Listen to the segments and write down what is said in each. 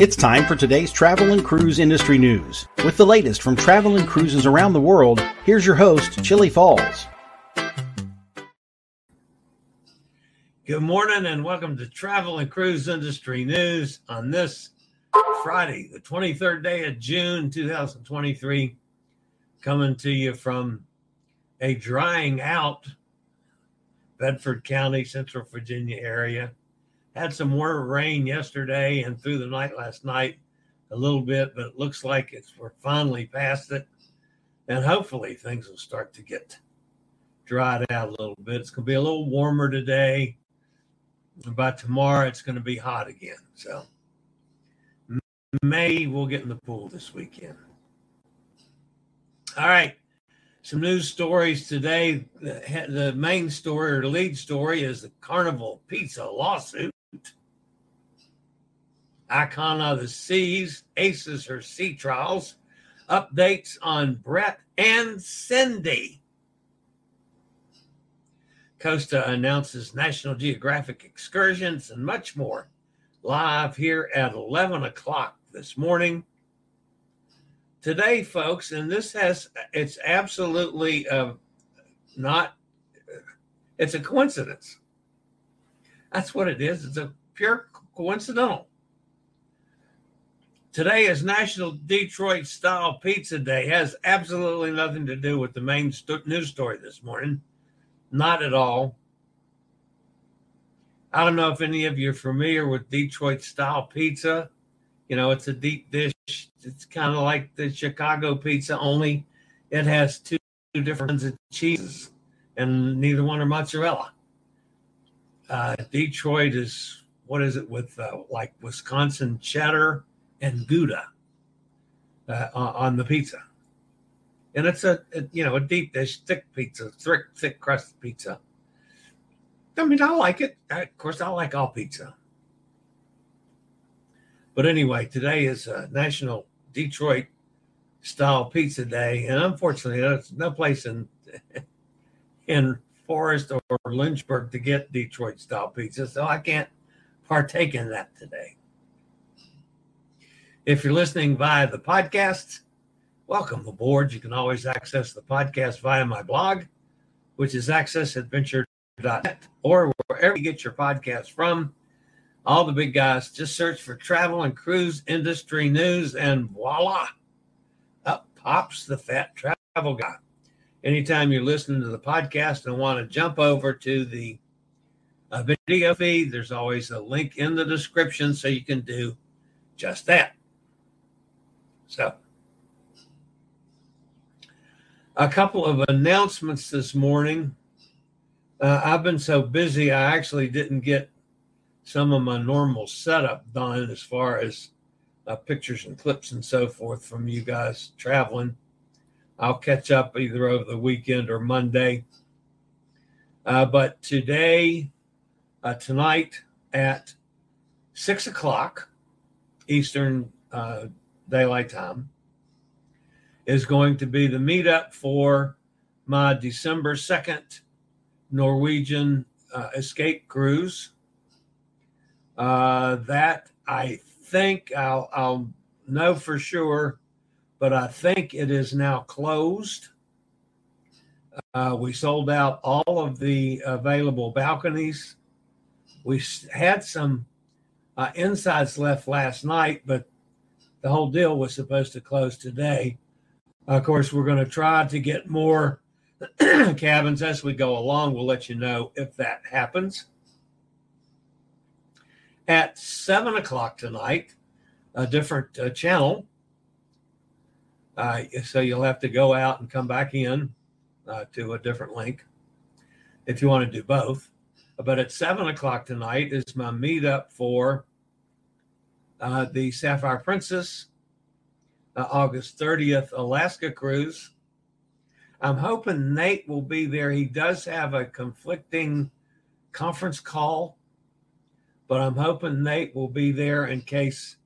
It's time for today's travel and cruise industry news. With the latest from travel and cruises around the world, here's your host, Chillie Falls. Good morning and welcome to Travel and Cruise Industry News on this Friday, the 23rd day of June 2023. Coming to you from a drying out Bedford County, Central Virginia area had some more rain yesterday and through the night last night a little bit, but it looks like it's we're finally past it. And hopefully things will start to get dried out a little bit. It's gonna be a little warmer today. By tomorrow it's gonna be hot again. So May we'll get in the pool this weekend. All right. Some news stories today. The, the main story or lead story is the Carnival Pizza lawsuit. Icon of the Seas aces her sea trials. Updates on Bret and Cindy. Costa announces National Geographic excursions and much more live here at 11 o'clock this morning. Today, folks, and this has, it's absolutely uh, not, it's a coincidence. That's what it is. It's a pure coincidental. Today is National Detroit Style Pizza Day. Has absolutely nothing to do with the main st- news story this morning. Not at all. I don't know if any of you are familiar with Detroit style pizza. You know, it's a deep dish. It's kind of like the Chicago pizza, only it has two, two different kinds of cheeses, and neither one are mozzarella. Uh, Detroit is what is it with uh, like Wisconsin cheddar and Gouda uh, on the pizza, and it's a, a, you know a deep dish, thick pizza, thick thick crust pizza. I mean, I like it. I, of course, I like all pizza. But anyway, today is National Detroit Style Pizza Day, and unfortunately, there's no place in in Forest or Lynchburg to get Detroit style pizza, so I can't partake in that today. If you're listening via the podcast, welcome aboard. You can always access the podcast via my blog, which is accessadventure.net, or wherever you get your podcast from. All the big guys just search for travel and cruise industry news, and voila, up pops the fat travel guy anytime you're listening to the podcast and want to jump over to the uh, video feed, there's always a link in the description so you can do just that. So, a couple of announcements this morning. Uh, I've been so busy, I actually didn't get some of my normal setup done as far as uh, pictures and clips and so forth from you guys traveling. I'll catch up either over the weekend or Monday. Uh, but today, uh, tonight at six o'clock Eastern uh, Daylight Time is going to be the meetup for my December 2nd Norwegian uh, escape cruise. Uh, that I think I'll, I'll know for sure, but I think it is now closed. Uh, we sold out all of the available balconies. We had some uh, insides left last night, but the whole deal was supposed to close today. Of course, we're going to try to get more cabins as we go along. We'll let you know if that happens. At seven o'clock tonight, a different uh, channel. Uh, so you'll have to go out and come back in uh, to a different link if you want to do both. But at seven o'clock tonight is my meetup for uh, the Sapphire Princess, August 30th Alaska cruise. I'm hoping Nate will be there. He does have a conflicting conference call, but I'm hoping Nate will be there in case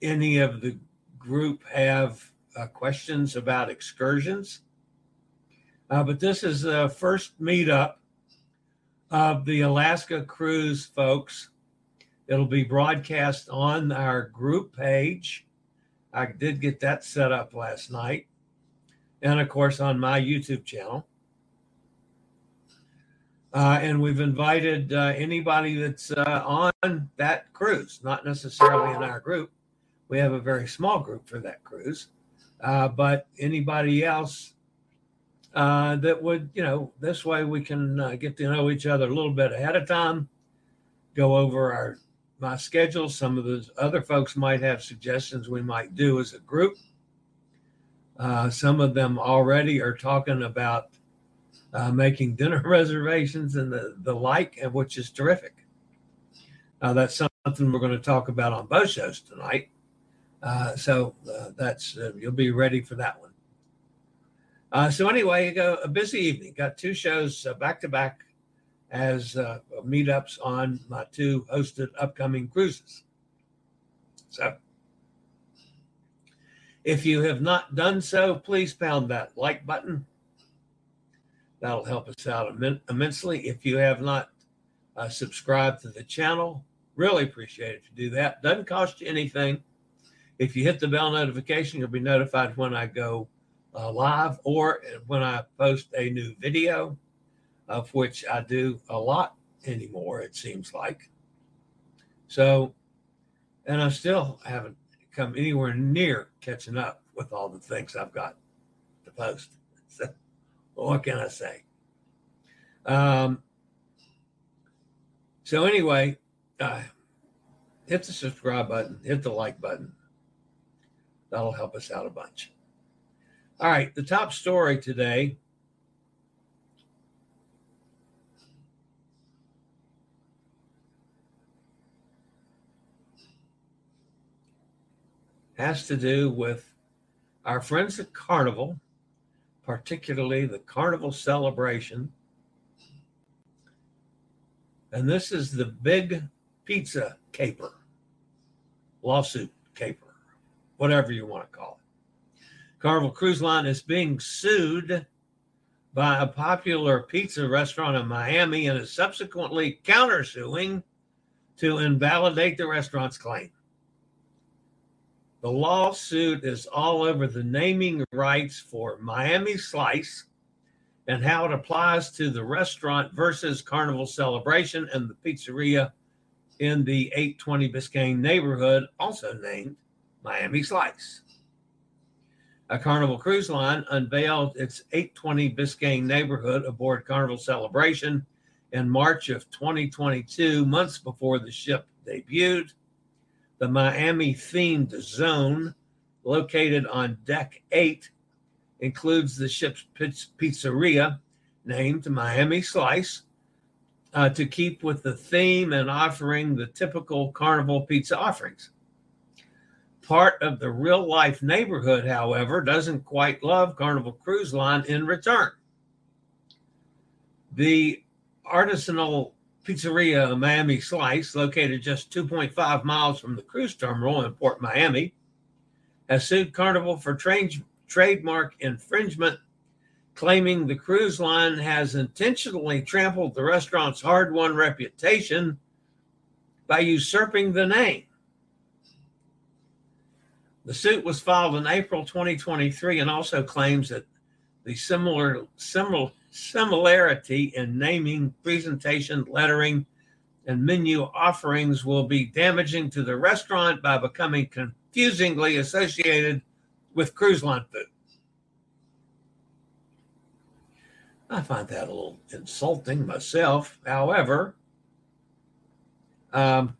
any of the group have uh, questions about excursions. Uh, but this is the first meetup of the Alaska cruise folks. It'll be broadcast on our group page. I did get that set up last night. And of course, on my YouTube channel. Uh, and we've invited uh, anybody that's uh, on that cruise, not necessarily in our group. We have a very small group for that cruise, uh, but anybody else uh, that would, you know, this way we can uh, get to know each other a little bit ahead of time, go over our my schedule. Some of the other folks might have suggestions we might do as a group. Uh, some of them already are talking about uh, making dinner reservations and the, the like, and which is terrific. Uh, that's something we're going to talk about on both shows tonight. Uh, so uh, that's uh, you'll be ready for that one. So anyway, you go a busy evening. Got two shows back to back as uh, meetups on my two hosted upcoming cruises. So if you have not done so, please pound that like button. That'll help us out Im- immensely. If you have not uh, subscribed to the channel, really appreciate it if you do that. Doesn't cost you anything. If you hit the bell notification, you'll be notified when I go uh, live or when I post a new video, of which I do a lot anymore, it seems like. So, and I still haven't come anywhere near catching up with all the things I've got to post. So, what can I say? Um, so, anyway, uh, hit the subscribe button, hit the like button. That'll help us out a bunch. All right, the top story today. Has to do with our friends at Carnival, particularly the Carnival celebration. And this is the big pizza caper, lawsuit caper, whatever you want to call it. Carnival Cruise Line is being sued by a popular pizza restaurant in Miami and is subsequently countersuing to invalidate the restaurant's claim. The lawsuit is all over the naming rights for Miami Slice and how it applies to the restaurant versus Carnival Celebration and the pizzeria in the 820 Biscayne neighborhood, also named Miami Slice a Carnival Cruise Line unveiled its 820 Biscayne neighborhood aboard Carnival Celebration in March of 2022, months before the ship debuted. The Miami themed zone, located on Deck 8, includes the ship's pizzeria named Miami Slice uh, to keep with the theme and offering the typical Carnival pizza offerings. Part of the real life neighborhood, however, doesn't quite love Carnival Cruise Line in return. The artisanal Pizzeria Miami Slice, located just 2.5 miles from the cruise terminal in Port Miami, has sued Carnival for tra- trademark infringement, claiming the cruise line has intentionally trampled the restaurant's hard won reputation by usurping the name. The suit was filed in April 2023 and also claims that the similar, similar similarity in naming, presentation, lettering, and menu offerings will be damaging to the restaurant by becoming confusingly associated with cruise line food. I find that a little insulting myself. However, um,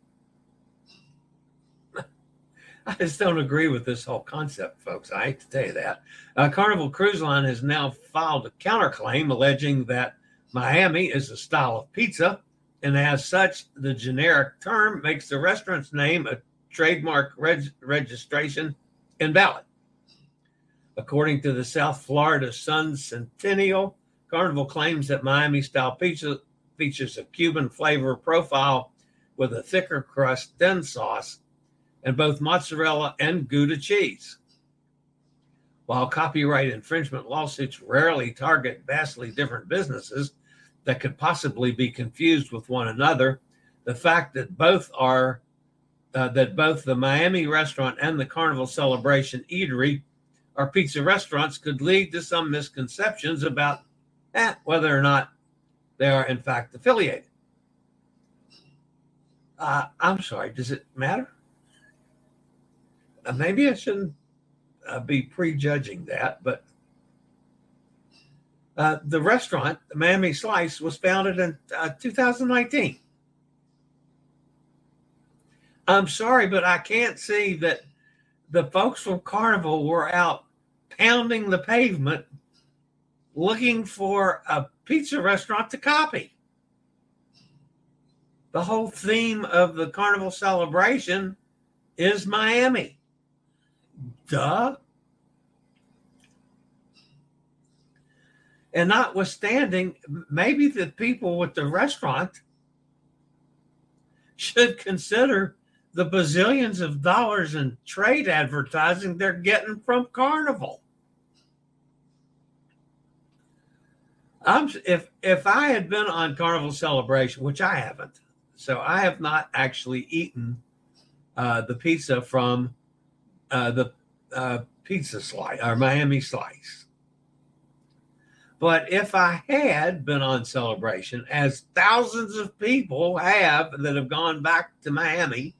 I just don't agree with this whole concept, folks. I hate to tell you that. Uh, Carnival Cruise Line has now filed a counterclaim alleging that Miami is a style of pizza, and as such, the generic term makes the restaurant's name a trademark reg- registration invalid. According to the South Florida Sun Sentinel, Carnival claims that Miami style pizza features a Cuban flavor profile with a thicker crust, thin sauce, and both mozzarella and Gouda cheese. While copyright infringement lawsuits rarely target vastly different businesses that could possibly be confused with one another, the fact that both are uh, that both the Miami restaurant and the Carnival Celebration Eatery are pizza restaurants could lead to some misconceptions about eh, whether or not they are in fact affiliated. Uh, I'm sorry, does it matter? Uh, maybe I shouldn't uh, be prejudging that, but uh, the restaurant, the Miami Slice, was founded in uh, 2019. I'm sorry, but I can't see that the folks from Carnival were out pounding the pavement looking for a pizza restaurant to copy. The whole theme of the Carnival celebration is Miami. Duh. And notwithstanding, maybe the people with the restaurant should consider the bazillions of dollars in trade advertising they're getting from Carnival. I'm if if I had been on Carnival Celebration, which I haven't, so I have not actually eaten uh, the pizza from uh, the uh, pizza slice or Miami slice. But if I had been on celebration, as thousands of people have that have gone back to Miami,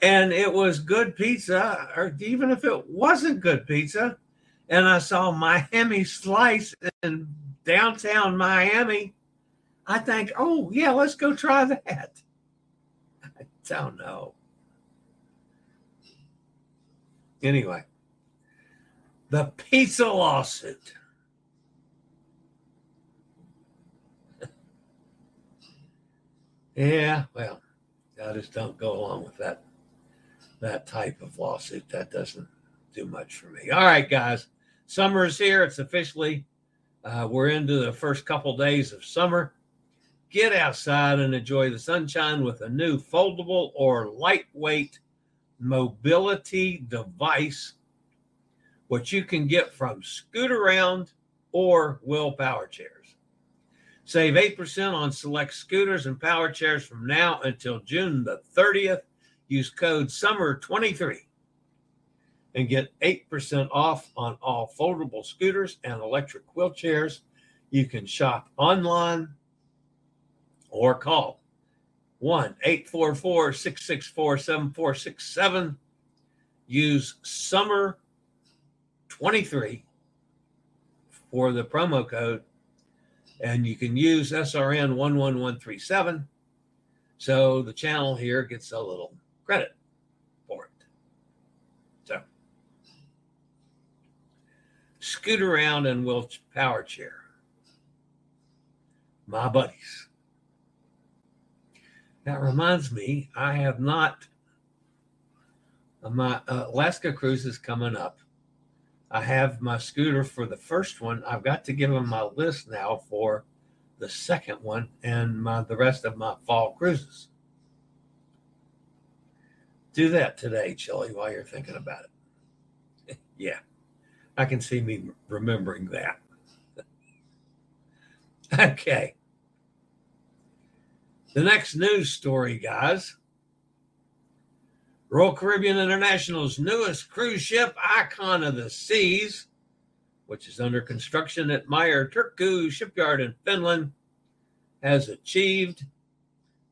and it was good pizza, or even if it wasn't good pizza, and I saw Miami Slice in downtown Miami, I think, oh, yeah, let's go try that. I don't know. Anyway, the pizza lawsuit. yeah, well, I just don't go along with that that type of lawsuit. That doesn't do much for me. All right, guys, summer is here. It's officially uh, we're into the first couple days of summer. Get outside and enjoy the sunshine with a new foldable or lightweight mobility device, which you can get from Scootaround or Will Power Chairs. Save 8% on select scooters and power chairs from now until June the 30th. Use code SUMMER23 and get 8% off on all foldable scooters and electric wheelchairs. You can shop online or call 1 844 664 7467. Use summer 23 for the promo code, and you can use SRN 11137. So the channel here gets a little credit for it. So scoot around and will power chair. My buddies. That reminds me, I have not. Uh, my uh, Alaska cruise is coming up. I have my scooter for the first one. I've got to give them my list now for the second one and my, the rest of my fall cruises. Do that today, Chillie, while you're thinking about it. yeah, I can see me remembering that. okay. The next news story, guys. Royal Caribbean International's newest cruise ship, Icon of the Seas, which is under construction at Meyer Turku shipyard in Finland, has achieved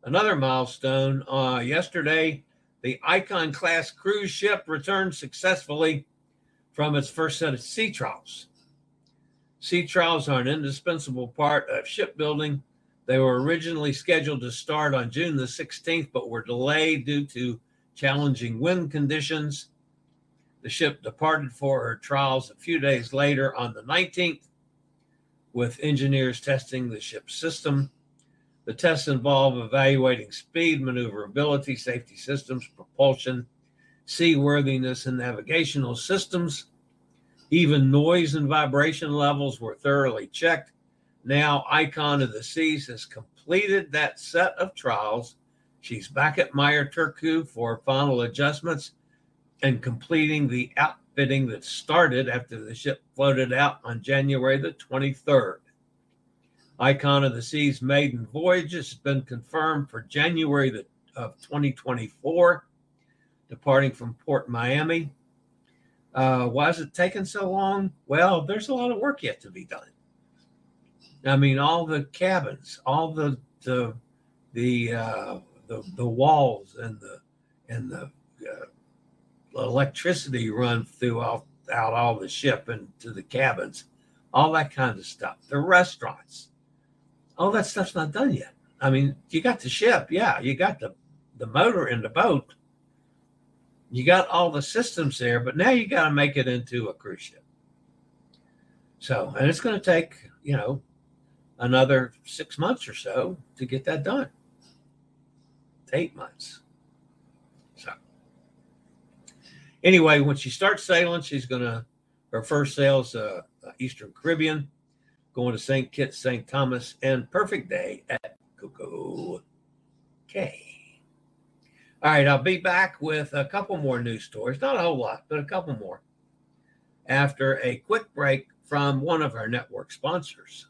another milestone. Uh, yesterday, the Icon class cruise ship returned successfully from its first set of sea trials. Sea trials are an indispensable part of shipbuilding. They were originally scheduled to start on June the 16th, but were delayed due to challenging wind conditions. The ship departed for her trials a few days later on the 19th, with engineers testing the ship's system. The tests involve evaluating speed, maneuverability, safety systems, propulsion, seaworthiness, and navigational systems. Even noise and vibration levels were thoroughly checked. Now, Icon of the Seas has completed that set of trials. She's back at Meyer Turku for final adjustments and completing the outfitting that started after the ship floated out on January the 23rd. Icon of the Seas maiden voyage has been confirmed for January the, of 2024, departing from Port Miami. Uh, why is it taking so long? Well, there's a lot of work yet to be done. I mean, all the cabins, all the the the uh, the, the walls and the and the uh, electricity run throughout out all the ship and to the cabins, all that kind of stuff. The restaurants, all that stuff's not done yet. I mean, you got the ship, yeah, you got the the motor in the boat, you got all the systems there, but now you got to make it into a cruise ship. So, and it's going to take, you know, another six months or so to get that done. Eight months. So, anyway, when she starts sailing, she's going to, her first sail's uh, Eastern Caribbean, going to St. Kitts, St. Thomas, and Perfect Day at Coco Cay. All right, I'll be back with a couple more news stories. Not a whole lot, but a couple more after a quick break from one of our network sponsors.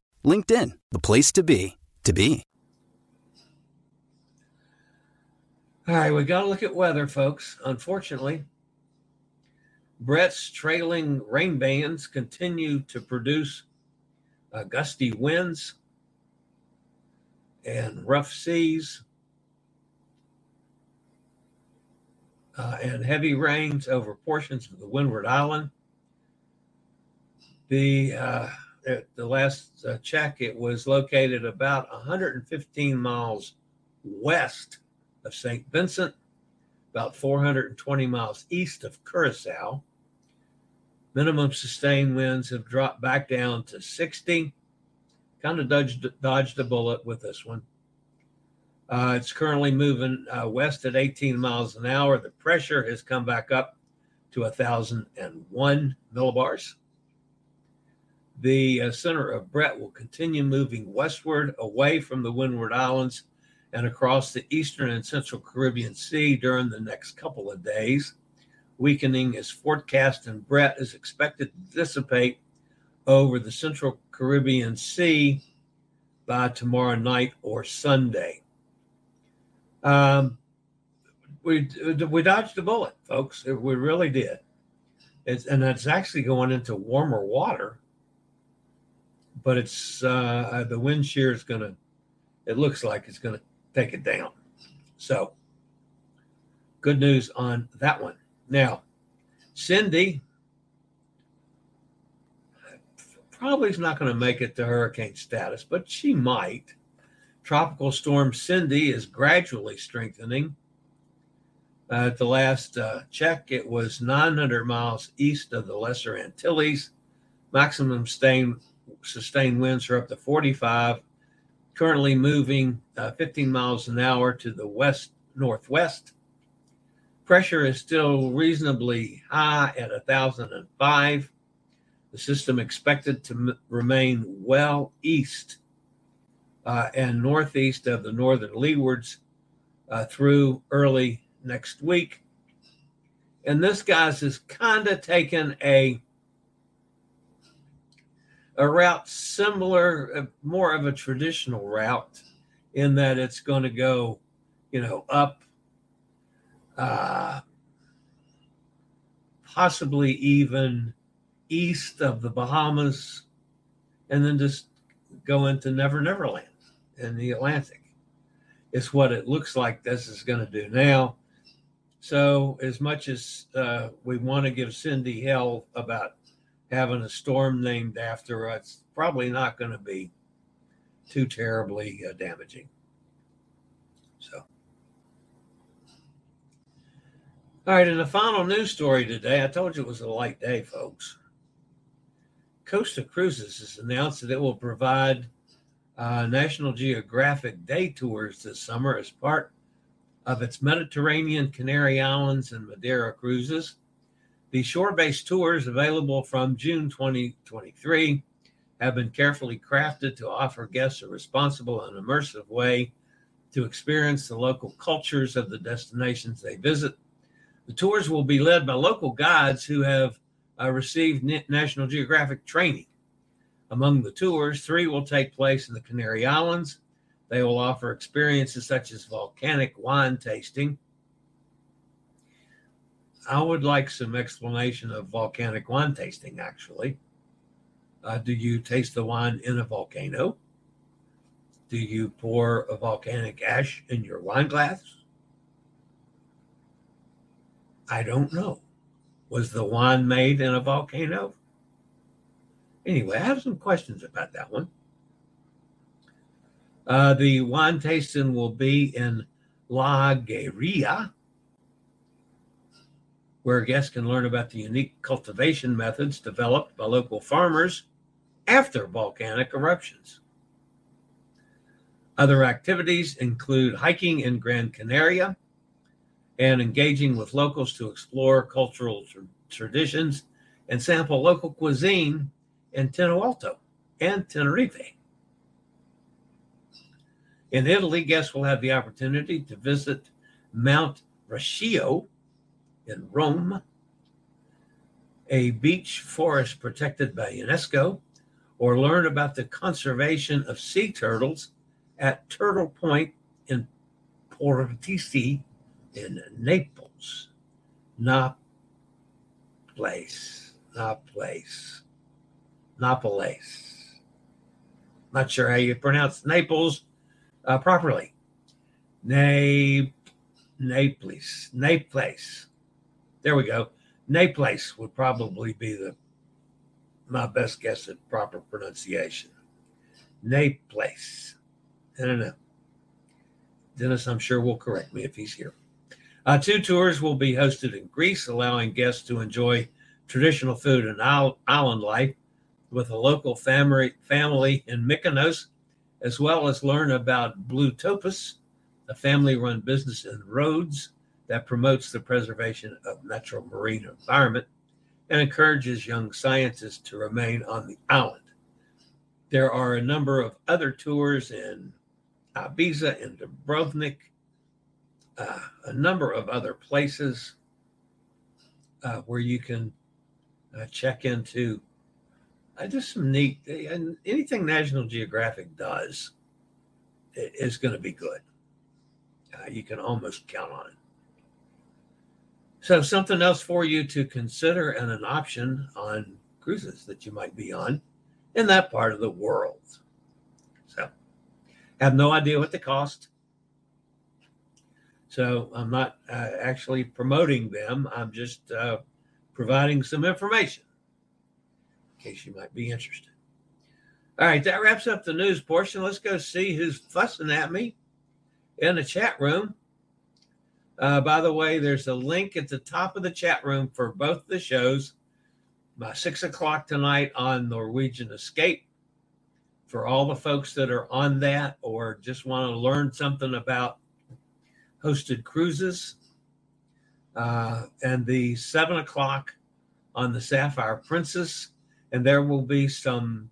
LinkedIn, the place to be, to be. All right, we got to look at weather, folks. Unfortunately, Bret's trailing rain bands continue to produce uh, gusty winds and rough seas uh, and heavy rains over portions of the Windward Island. The uh, at the last uh, check, it was located about 115 miles west of St. Vincent, about 420 miles east of Curacao. Minimum sustained winds have dropped back down to 60. Kind of dodged, dodged a bullet with this one. Uh, it's currently moving uh, west at 18 miles an hour. The pressure has come back up to 1,001 millibars. The uh, center of Bret will continue moving westward away from the Windward Islands and across the eastern and central Caribbean Sea during the next couple of days. Weakening is forecast, and Bret is expected to dissipate over the central Caribbean Sea by tomorrow night or Sunday. Um, we we dodged a bullet, folks. We really did. It's, and it's actually going into warmer water, but it's uh, the wind shear is going to. It looks like it's going to take it down. So, good news on that one. Now, Cindy probably is not going to make it to hurricane status, but she might. Tropical storm Cindy is gradually strengthening. Uh, at the last uh, check, it was 900 miles east of the Lesser Antilles. Maximum sustained, sustained winds are up to 45. Currently moving uh, 15 miles an hour to the west northwest. Pressure is still reasonably high at 1,005. The system expected to m- remain well east uh, and northeast of the northern leewards uh, through early next week. And this guy's is kind of taken a a route similar, uh, more of a traditional route, in that it's going to go, you know, up, uh, possibly even east of the Bahamas, and then just go into Never Never Land in the Atlantic. It's what it looks like this is going to do now. So, as much as uh, we want to give Cindy hell about having a storm named after us probably not going to be too terribly uh, damaging. So, all right, and the final news story today, I told you it was a light day, folks. Costa Cruises has announced that it will provide uh, National Geographic day tours this summer as part of its Mediterranean, Canary Islands, and Madeira cruises. The shore based tours available from June 2023 have been carefully crafted to offer guests a responsible and immersive way to experience the local cultures of the destinations they visit. The tours will be led by local guides who have uh, received National Geographic training. Among the tours, three will take place in the Canary Islands, they will offer experiences such as volcanic wine tasting. I would like some explanation of volcanic wine tasting, actually. Uh, do you taste the wine in a volcano? Do you pour a volcanic ash in your wine glass? I don't know. Was the wine made in a volcano? Anyway, I have some questions about that one. Uh, the wine tasting will be in La Guerilla, where guests can learn about the unique cultivation methods developed by local farmers after volcanic eruptions. Other activities include hiking in Gran Canaria and engaging with locals to explore cultural tr- traditions and sample local cuisine in Tino and Tenerife. In Italy, guests will have the opportunity to visit Mount Braccio in Rome, a beach forest protected by UNESCO, or learn about the conservation of sea turtles at Turtle Point in Portici in Naples. Not place. Not place. Naples. Not sure how you pronounce Naples uh, properly. Nap, Naples, Naples. There we go. Naples would probably be the my best guess at proper pronunciation. Naples. I don't know. Dennis, I'm sure, will correct me if he's here. Uh, two tours will be hosted in Greece, allowing guests to enjoy traditional food and island life with a local family, family in Mykonos as well as learn about Blue Topaz, a family run business in Rhodes that promotes the preservation of natural marine environment and encourages young scientists to remain on the island. There are a number of other tours in Ibiza and Dubrovnik, uh, a number of other places uh, where you can uh, check into uh, just some neat and anything National Geographic does is going to be good. Uh, you can almost count on it. So, something else for you to consider and an option on cruises that you might be on in that part of the world. So, have no idea what the cost. So, I'm not uh, actually promoting them. I'm just uh, providing some information in case you might be interested. All right, that wraps up the news portion. Let's go see who's fussing at me in the chat room. Uh, by the way, there's a link at the top of the chat room for both the shows. By six o'clock tonight on Norwegian Escape. For all the folks that are on that or just want to learn something about hosted cruises, uh, and the seven o'clock on the Sapphire Princess, and there will be some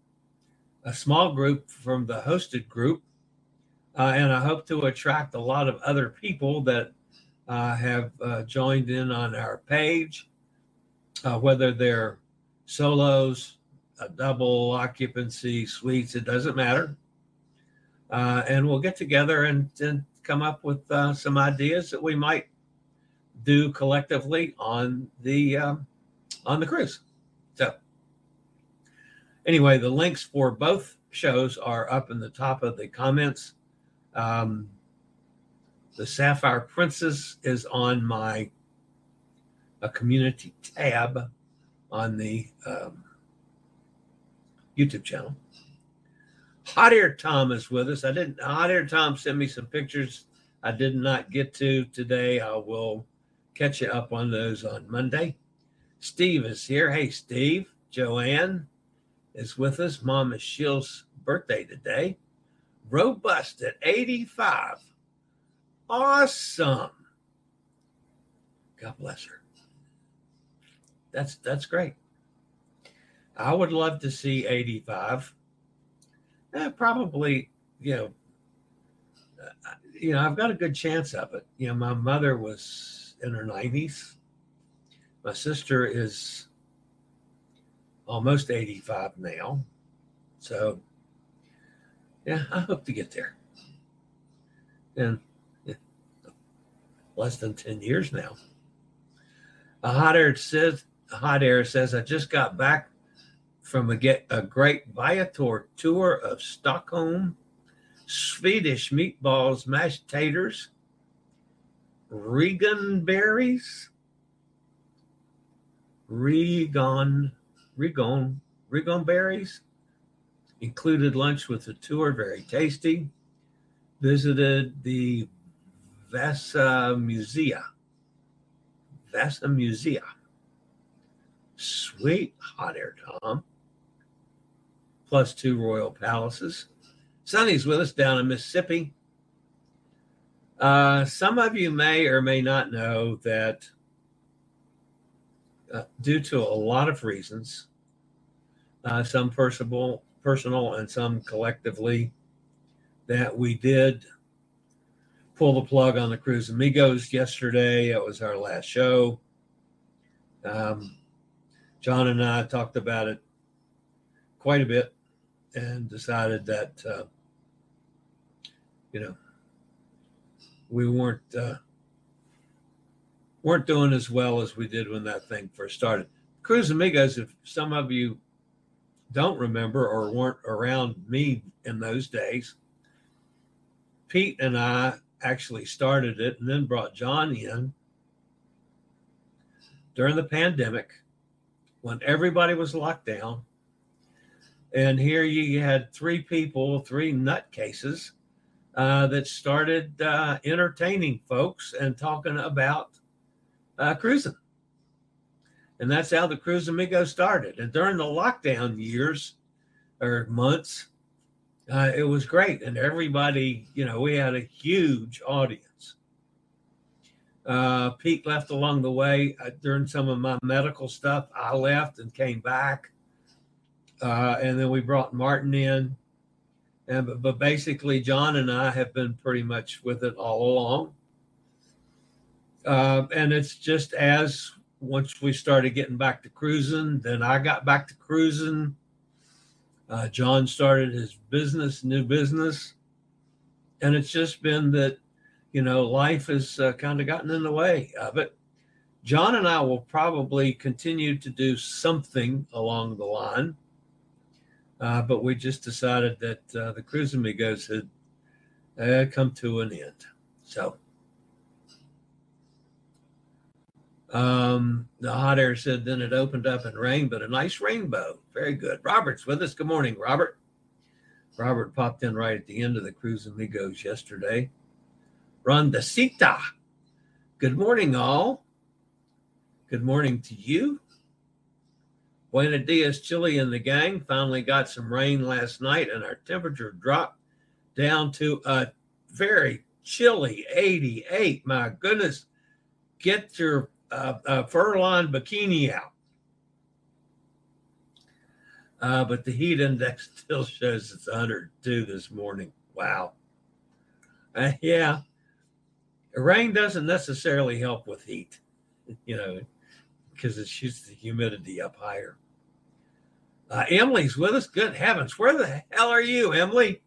a small group from the hosted group, uh, and I hope to attract a lot of other people that uh, have uh, joined in on our page, uh, whether they're solos, double occupancy suites, it doesn't matter. Uh, and we'll get together and, and come up with uh, some ideas that we might do collectively on the um, on the cruise. So anyway, the links for both shows are up in the top of the comments. Um, the Sapphire Princess is on my a community tab on the um, YouTube channel. Hot Air Tom is with us. I didn't. Hot Air Tom sent me some pictures I did not get to today. I will catch you up on those on Monday. Steve is here. Hey, Steve. Joanne is with us. Is Shield's birthday today. Robust at 85. Awesome. God bless her. That's that's great. I would love to see 85. Eh, probably, you know, uh, you know, I've got a good chance of it. You know, my mother was in her 90s. My sister is almost 85 now. So, yeah, I hope to get there. And less than 10 years now. A hot air says, hot air says, I just got back from a get a great Viator tour of Stockholm, Swedish meatballs, mashed taters, Regan berries, Regan Rigon, Rigon berries. Included lunch with the tour, very tasty. Visited the Vasa Musea. Vasa Musea. Sweet hot air, Tom. Plus two royal palaces. Sonny's with us down in Mississippi. Uh, some of you may or may not know that uh, due to a lot of reasons, uh, some personal, personal, and some collectively, that we did pull the plug on the Cruise Amigos yesterday. It was our last show. Um, John and I talked about it quite a bit and decided that, uh, you know, we weren't uh, weren't doing as well as we did when that thing first started. Cruise Amigos, if some of you don't remember or weren't around me in those days, Pete and I actually started it and then brought John in during the pandemic when everybody was locked down. And here you had three people, three nutcases uh, that started uh, entertaining folks and talking about uh, cruising. And that's how the Cruise Amigo started. And during the lockdown years or months, uh, it was great. And everybody, you know, we had a huge audience. Uh, Pete left along the way uh, during some of my medical stuff. I left and came back. Uh, and then we brought Martin in. And, but, but basically, John and I have been pretty much with it all along. Uh, and it's just as once we started getting back to cruising, then I got back to cruising. Uh, John started his business, new business. and it's just been that, you know, life has uh, kind of gotten in the way of it. John and I will probably continue to do something along the line, uh, but we just decided that uh, the Cruise Amigos had uh, come to an end. So, um, the hot air said then it opened up and rained, but a nice rainbow. Very good. Robert's with us. Good morning, Robert. Robert popped in right at the end of the Cruise Amigos yesterday. Rondacita. Good morning, all. Good morning to you. Buena Dias Chillie and the gang finally got some rain last night, and our temperature dropped down to a very chilly 88. My goodness, get your uh, uh, fur-lined bikini out. Uh, but the heat index still shows it's 102 this morning. Wow. Uh, yeah, rain doesn't necessarily help with heat, you know because it shoots the humidity up higher. Uh, Emily's with us. Good heavens. Where the hell are you, Emily?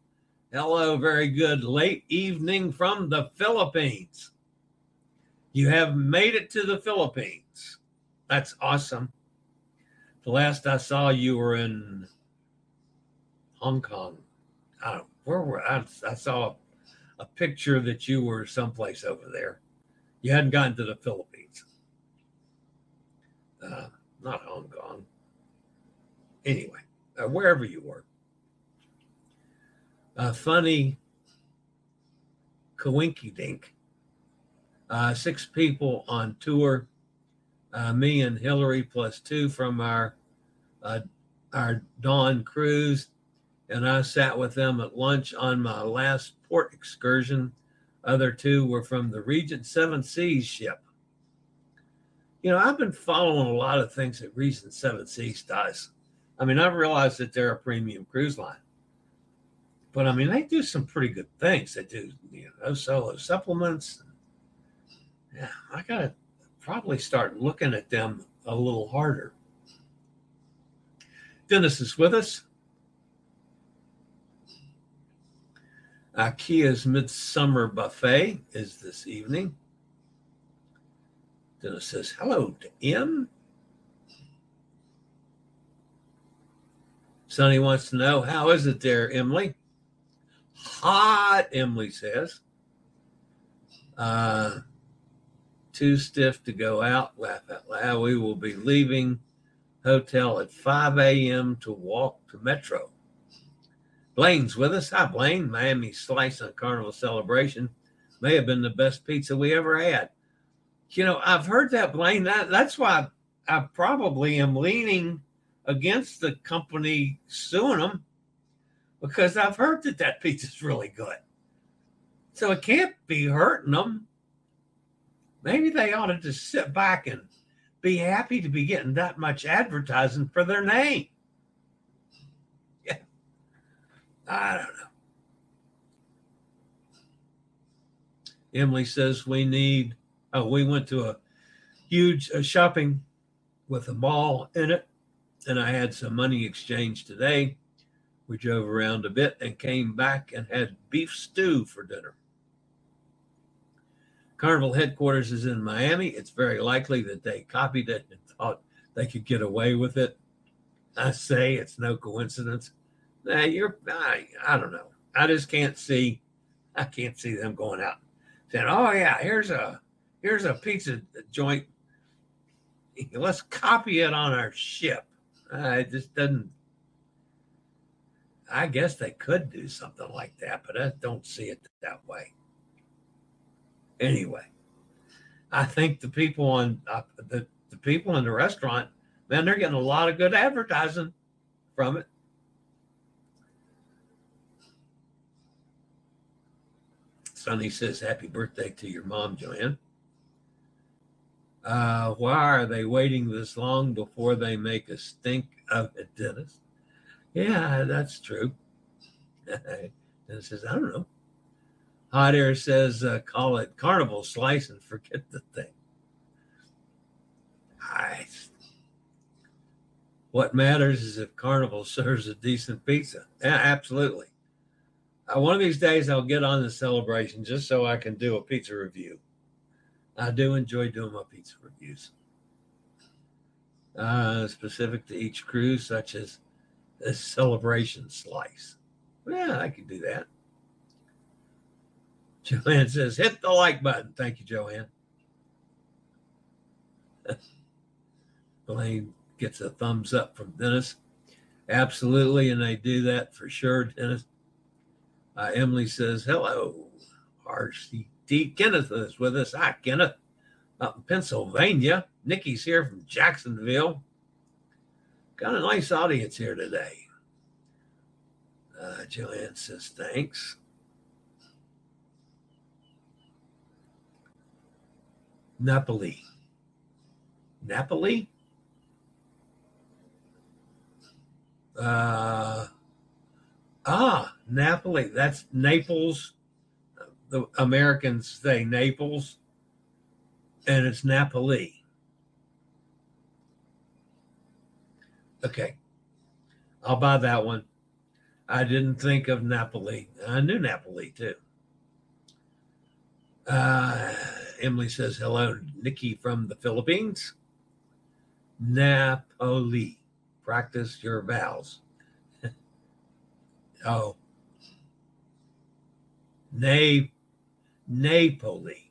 Hello, very good late evening from the Philippines. You have made it to the Philippines. That's awesome. The last I saw you were in Hong Kong. I don't where were I, I saw a, picture that you were someplace over there. You hadn't gotten to the Philippines uh, not Hong Kong. Anyway, uh, wherever you were. A funny coinky dink. Uh, six people on tour. Uh, me and Hillary plus two from our uh, our dawn cruise, and I sat with them at lunch on my last port excursion. Other two were from the Regent Seven Seas ship you know, I've been following a lot of things that Regent Seven Seas does. I mean, I've realized that they're a premium cruise line, but I mean, they do some pretty good things. They do, you know, solo supplements. Yeah, I gotta probably start looking at them a little harder. Dennis is with us. IKEA's Midsummer Buffet is this evening. Dennis says, hello to M. Sonny wants to know, how is it there, Emily? Hot, Emily says. Uh, too stiff to go out. Laugh out loud. We will be leaving hotel at 5 a.m. to walk to Metro. Blaine's with us. Hi, Blaine. Miami Slice on Carnival Celebration may have been the best pizza we ever had you know, I've heard that, Blaine. That that's why I probably am leaning against the company suing them because I've heard that that pizza's really good. So it can't be hurting them. Maybe they ought to just sit back and be happy to be getting that much advertising for their name. Yeah. I don't know. Emily says we need uh, we went to a huge uh, shopping with a mall in it, and I had some money exchange today. We drove around a bit and came back and had beef stew for dinner. Carnival headquarters is in Miami. It's very likely that they copied it and thought they could get away with it. I say it's no coincidence. Now you're I, I don't know. I just can't see I can't see them going out saying, "Oh yeah, here's a here's a pizza joint. Let's copy it on our ship. Uh, it just doesn't. I guess they could do something like that, but I don't see it that way. Anyway, I think the people on uh, the the people in the restaurant, man, they're getting a lot of good advertising from it. Sonny says, "Happy birthday to your mom, Joanne." Uh, why are they waiting this long before they make a stink of it, Dennis? Yeah, that's true. Dennis says, I don't know. Hot Air says, uh, call it carnival slice and forget the thing. I, what matters is if Carnival serves a decent pizza. Yeah, absolutely. Uh, one of these days, I'll get on the celebration just so I can do a pizza review. I do enjoy doing my pizza reviews, uh, specific to each cruise, such as a celebration slice. Yeah, I can do that. Joanne says, hit the like button. Thank you, Joanne. Elaine gets a thumbs up from Dennis. Absolutely, and they do that for sure, Dennis. Uh, Emily says, hello. RCT Kenneth is with us. Hi, Kenneth. Up in Pennsylvania. Nikki's here from Jacksonville. Got a nice audience here today. Uh, Joanne says, thanks. Napoli. Napoli? Uh, ah, Napoli. That's Naples. The Americans say Naples, and it's Napoli. Okay. I'll buy that one. I didn't think of Napoli. I knew Napoli too. Uh, Emily says, hello, Nikki from the Philippines. Napoli. Practice your vowels. oh. Na- Napoli.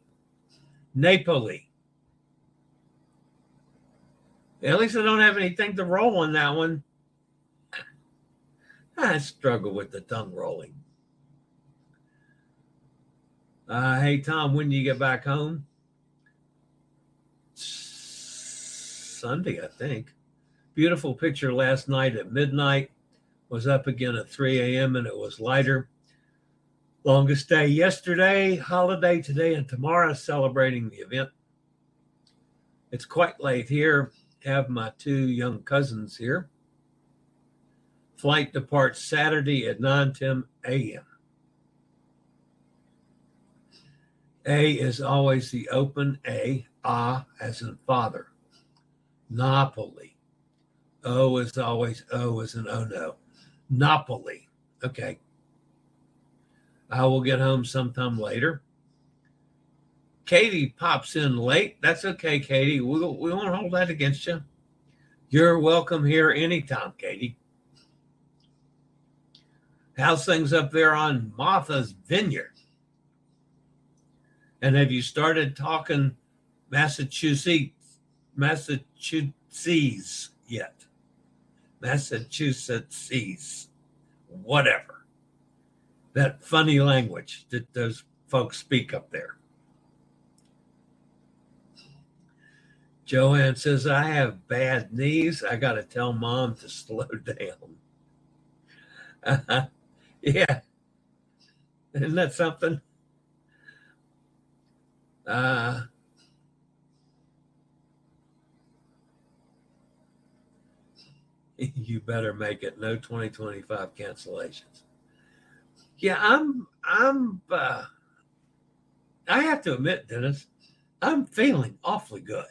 Napoli. At least I don't have anything to roll on that one. I struggle with the tongue rolling. Uh, hey, Tom, when do you get back home? Sunday, I think. Beautiful picture last night at midnight. Was up again at 3 a.m. and it was lighter. Longest day yesterday, holiday today, and tomorrow celebrating the event. It's quite late here. Have my two young cousins here. Flight departs Saturday at 9 10 a.m. A is always the open A, ah as in father. Napoli. O is always O as in oh no. Napoli. Okay. I will get home sometime later. Katie pops in late. That's okay, Katie. We, we won't hold that against you. You're welcome here anytime, Katie. How's things up there on Martha's Vineyard? And have you started talking Massachusetts, Massachusetts yet? Massachusetts, whatever. That funny language that those folks speak up there. Joanne says, I have bad knees. I got to tell mom to slow down. Uh, yeah. Isn't that something? Uh, you better make it. No 2025 cancellations. Yeah, I'm I'm uh I have to admit, Dennis, I'm feeling awfully good.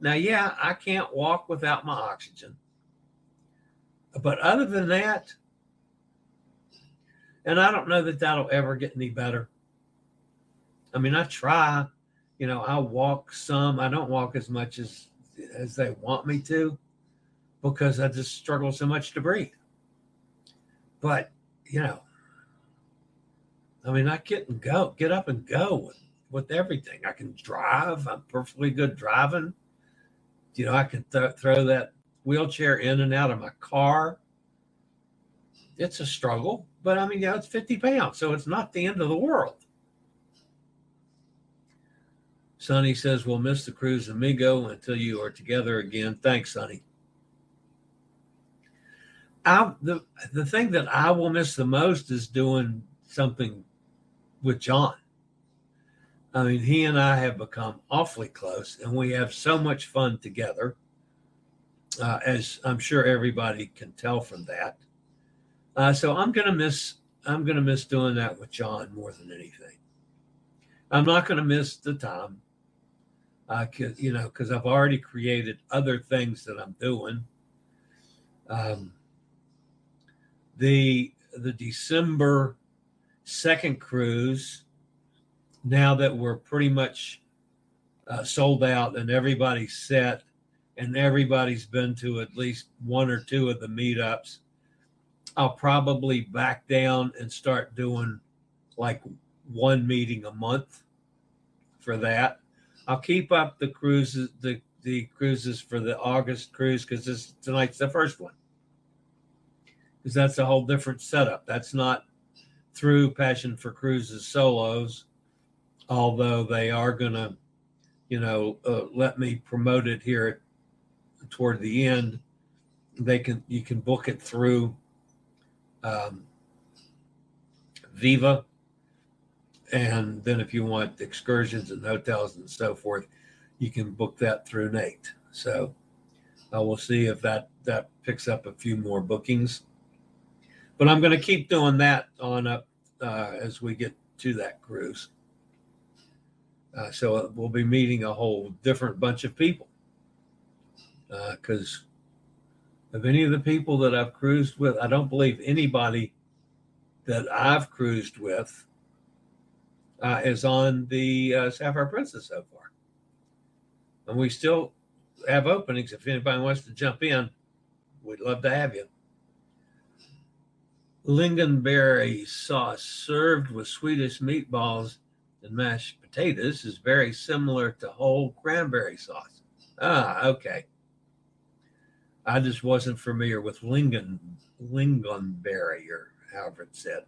Now, yeah, I can't walk without my oxygen. But other than that, and I don't know that that'll ever get any better. I mean, I try, you know, I walk some. I don't walk as much as as they want me to because I just struggle so much to breathe. But, you know, I mean, I get and go, get up and go with, with everything. I can drive. I'm perfectly good driving. You know, I can th- throw that wheelchair in and out of my car. It's a struggle, but I mean, yeah, it's 50 pounds, so it's not the end of the world. Sonny says, We'll miss the cruise amigo until you are together again. Thanks, Sonny. I, the the thing that I will miss the most is doing something with John. I mean, he and I have become awfully close, and we have so much fun together. Uh, as I'm sure everybody can tell from that. Uh, so I'm gonna miss I'm gonna miss doing that with John more than anything. I'm not gonna miss the time uh, cause, you know, because I've already created other things that I'm doing. Um, the the December second cruise, now that we're pretty much uh, sold out and everybody's set and everybody's been to at least one or two of the meetups, I'll probably back down and start doing like one meeting a month for that. I'll keep up the cruises, the the cruises for the August cruise because this tonight's the first one. Because that's a whole different setup. That's not through Passion for Cruises solos, although they are gonna, you know, uh, let me promote it here toward the end. They can you can book it through um, Viva, and then if you want excursions and hotels and so forth, you can book that through Nate. So I will see if that that picks up a few more bookings. But I'm going to keep doing that on up uh, as we get to that cruise. Uh, so we'll be meeting a whole different bunch of people because uh, of any of the people that I've cruised with, I don't believe anybody that I've cruised with uh, is on the uh, Sapphire Princess so far and we still have openings. If anybody wants to jump in, we'd love to have you. Lingonberry sauce served with Swedish meatballs and mashed potatoes is very similar to whole cranberry sauce. Ah, okay. I just wasn't familiar with lingon lingonberry or however it said.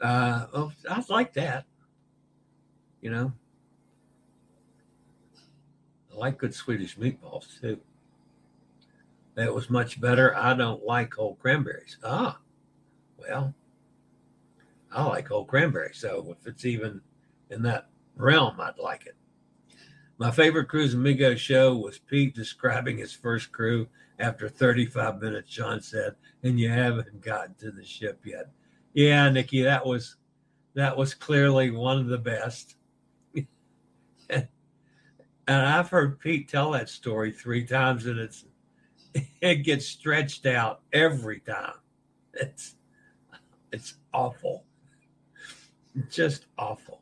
Uh, oh, I like that. You know, I like good Swedish meatballs too. That was much better. I don't like whole cranberries. Ah, well, I like whole cranberries. So if it's even in that realm, I'd like it. My favorite Cruise Amigo show was Pete describing his first crew after 35 minutes, John said, and you haven't gotten to the ship yet. Yeah, Nikki, that was that was clearly one of the best. And I've heard Pete tell that story three times, and it's it gets stretched out every time. It's it's awful, just awful.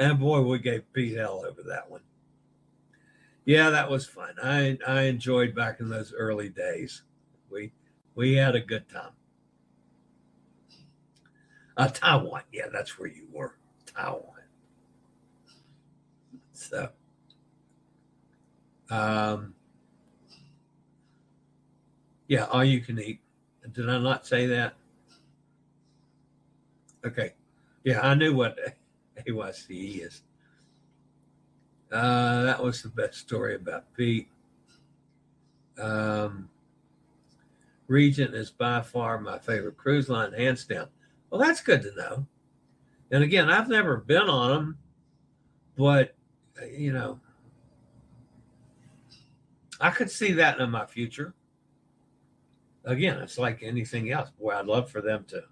And boy, we gave Pete hell over that one. Yeah, that was fun. I I enjoyed back in those early days. We we had a good time. Uh, Taiwan, yeah, that's where you were, Taiwan. So. Um, yeah, all you can eat. Did I not say that? Okay. Yeah, I knew what AYC is. Uh, that was the best story about Pete. Um, Regent is by far my favorite cruise line, hands down. Well, that's good to know. And again, I've never been on them, but uh, you know, I could see that in my future. Again, it's like anything else. Boy, I'd love for them to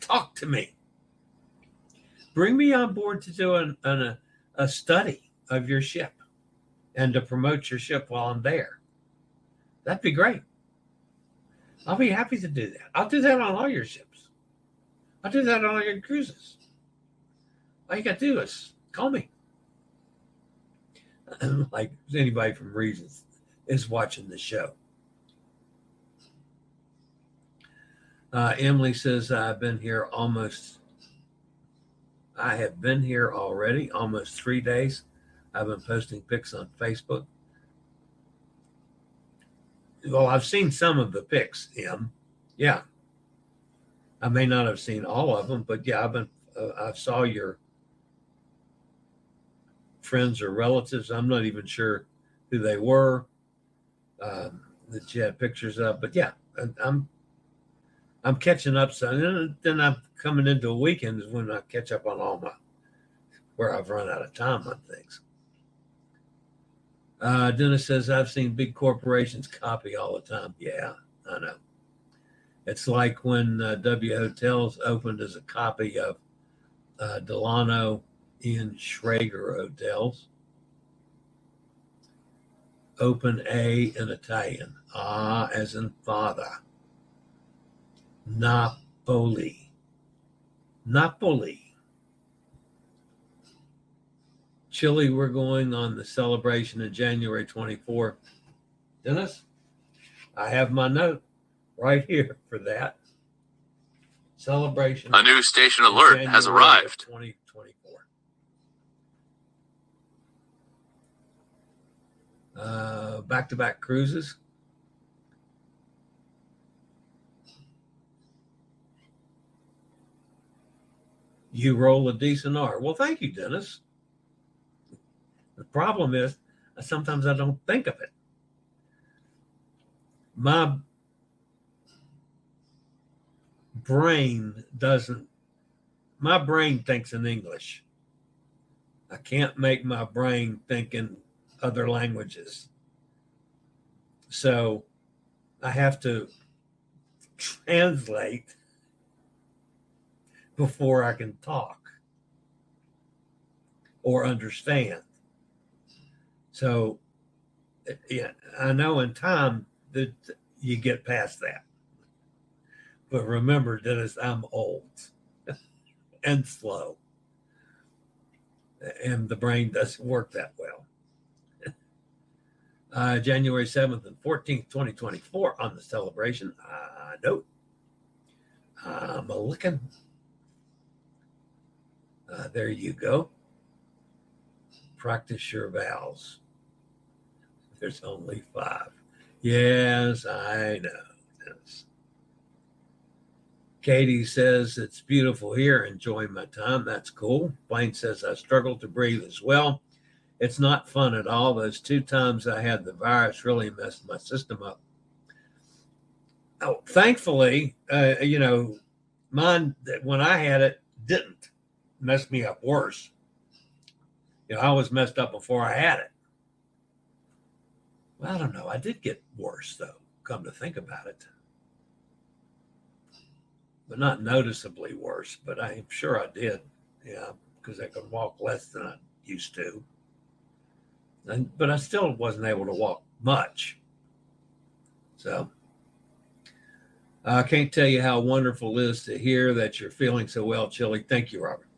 talk to me. Bring me on board to do an, an, a, a study of your ship and to promote your ship while I'm there. That'd be great. I'll be happy to do that. I'll do that on all your ships. I'll do that on your cruises. All you got to do is call me. like anybody from Regent's is watching the show. Uh, Emily says, I've been here almost, I have been here already almost three days. I've been posting pics on Facebook. Well, I've seen some of the pics, Em. Yeah. I may not have seen all of them, but yeah, I've been, uh, I saw your friends or relatives. I'm not even sure who they were um, that you had pictures of. But yeah, I'm I'm catching up. So then, then I'm coming into a weekend is when I catch up on all my where I've run out of time on things. Uh, Dennis says I've seen big corporations copy all the time. Yeah, I know. It's like when uh, W Hotels opened as a copy of uh, Delano Ian Schrager hotels. Open A in Italian. Ah, as in father. Napoli. Napoli. Chillie, we're going on the celebration of January 24th. Dennis, I have my note right here for that celebration. A new station alert has January of arrived. 2024. Uh, back-to-back cruises. You roll a decent R. Well, thank you, Dennis. The problem is sometimes I don't think of it. My brain doesn't, my brain thinks in English. I can't make my brain think in other languages. So I have to translate before I can talk or understand. So, yeah, I know in time that you get past that. But remember, Dennis, I'm old and slow, and the brain doesn't work that well. Uh, January 7th and 14th, 2024, on the celebration. I note I'm a looking. Uh, there you go. Practice your vowels. There's only five. Yes, I know. Yes. Katie says it's beautiful here. Enjoying my time. That's cool. Blaine says I struggle to breathe as well. It's not fun at all. Those two times I had the virus really messed my system up. Oh, thankfully, uh, you know, mine when I had it didn't mess me up worse. You know, I was messed up before I had it. Well, I don't know. I did get worse though, come to think about it. But not noticeably worse, but I'm sure I did. Yeah, because I could walk less than I used to. And, but I still wasn't able to walk much. So I can't tell you how wonderful it is to hear that you're feeling so well, Chillie. Thank you, Robert.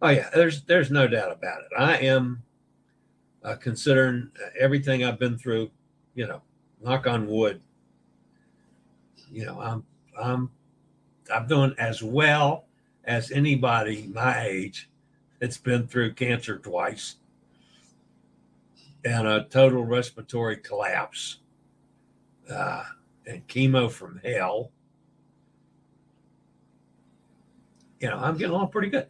Oh yeah, there's there's no doubt about it. I am uh, considering everything I've been through. You know, knock on wood. You know, I'm I'm I'm doing as well as anybody my age that's been through cancer twice and a total respiratory collapse uh, and chemo from hell. You know, I'm getting along pretty good.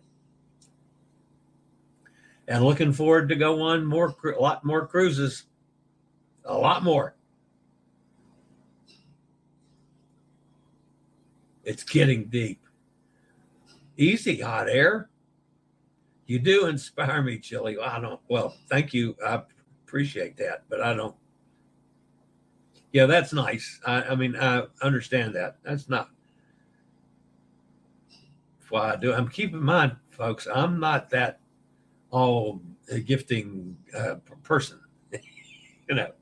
And looking forward to go on more, a lot more cruises, a lot more. It's getting deep. Easy, hot air. You do inspire me, Chillie. I don't. Well, thank you. I appreciate that, but I don't. Yeah, that's nice. I, I mean, I understand that. That's not why I do. I'm keeping in mind, folks. I'm not that all gifting uh, person. you know,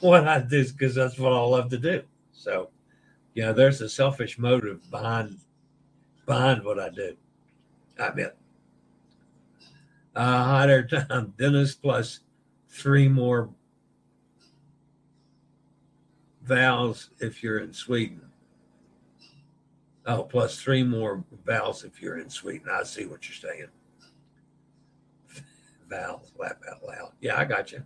what I do is because that's what I love to do. So, you know, there's a selfish motive behind behind what I do. I bet. Uh, hot air time, Dennis plus three more vowels if you're in Sweden. Oh, plus three more vowels if you're in Sweden. I see what you're saying. Vowels, laugh out loud. Yeah, I got you.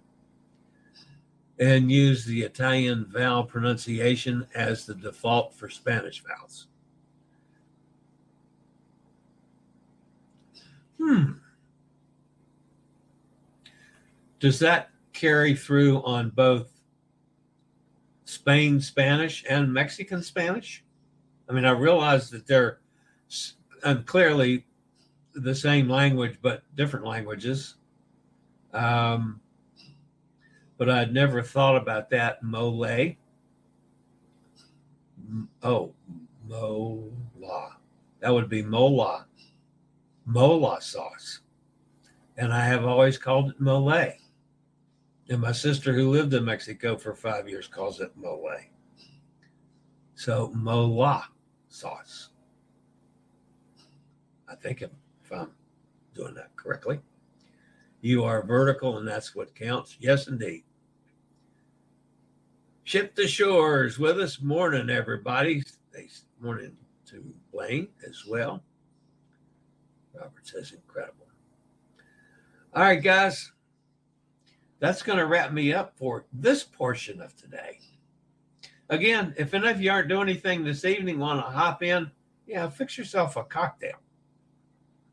And use the Italian vowel pronunciation as the default for Spanish vowels. Hmm. Does that carry through on both Spain Spanish and Mexican Spanish? I mean, I realize that they're um, clearly the same language, but different languages. Um, but I'd never thought about that. Mole. Oh, mola. That would be mola. Mola sauce. And I have always called it mole. And my sister, who lived in Mexico for five years, calls it mole. So mola sauce. I think if, if I'm doing that correctly. You are vertical, and that's what counts. Yes, indeed. Ship the shores with us. Morning, everybody. Morning to Blaine as well. Robert says incredible. All right, guys. That's going to wrap me up for this portion of today. Again, if any of you aren't doing anything this evening, want to hop in, yeah, fix yourself a cocktail.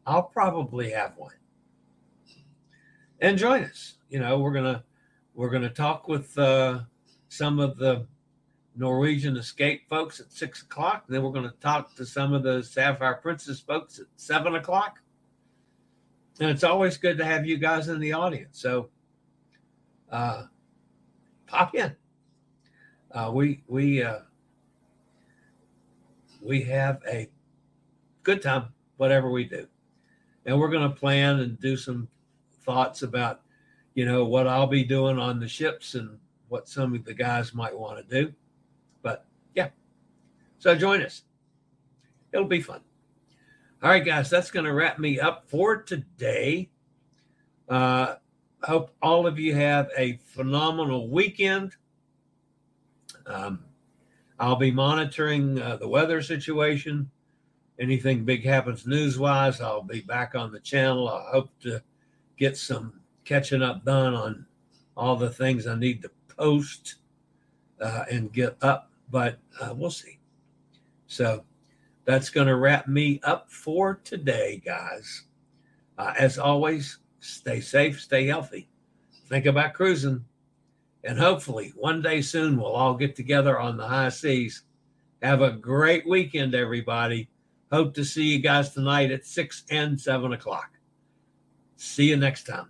I'll probably have one. And join us. You know, we're gonna we're gonna talk with uh, some of the Norwegian escape folks at six o'clock. Then we're going to talk to some of the Sapphire Princess folks at seven o'clock. And it's always good to have you guys in the audience. So uh, pop in. Uh, we we uh, we have a good time, whatever we do, and we're going to plan and do some thoughts about, you know, what I'll be doing on the ships and what some of the guys might want to do. But yeah, so join us. It'll be fun. All right, guys, that's going to wrap me up for today. Uh, hope all of you have a phenomenal weekend. Um, I'll be monitoring uh, the weather situation. Anything big happens news wise, I'll be back on the channel. I hope to get some catching up done on all the things I need to post uh, and get up, but uh, we'll see. So that's going to wrap me up for today, guys. Uh, as always, stay safe, stay healthy, think about cruising, and hopefully one day soon we'll all get together on the high seas. Have a great weekend, everybody. Hope to see you guys tonight at 6 and 7 o'clock. See you next time.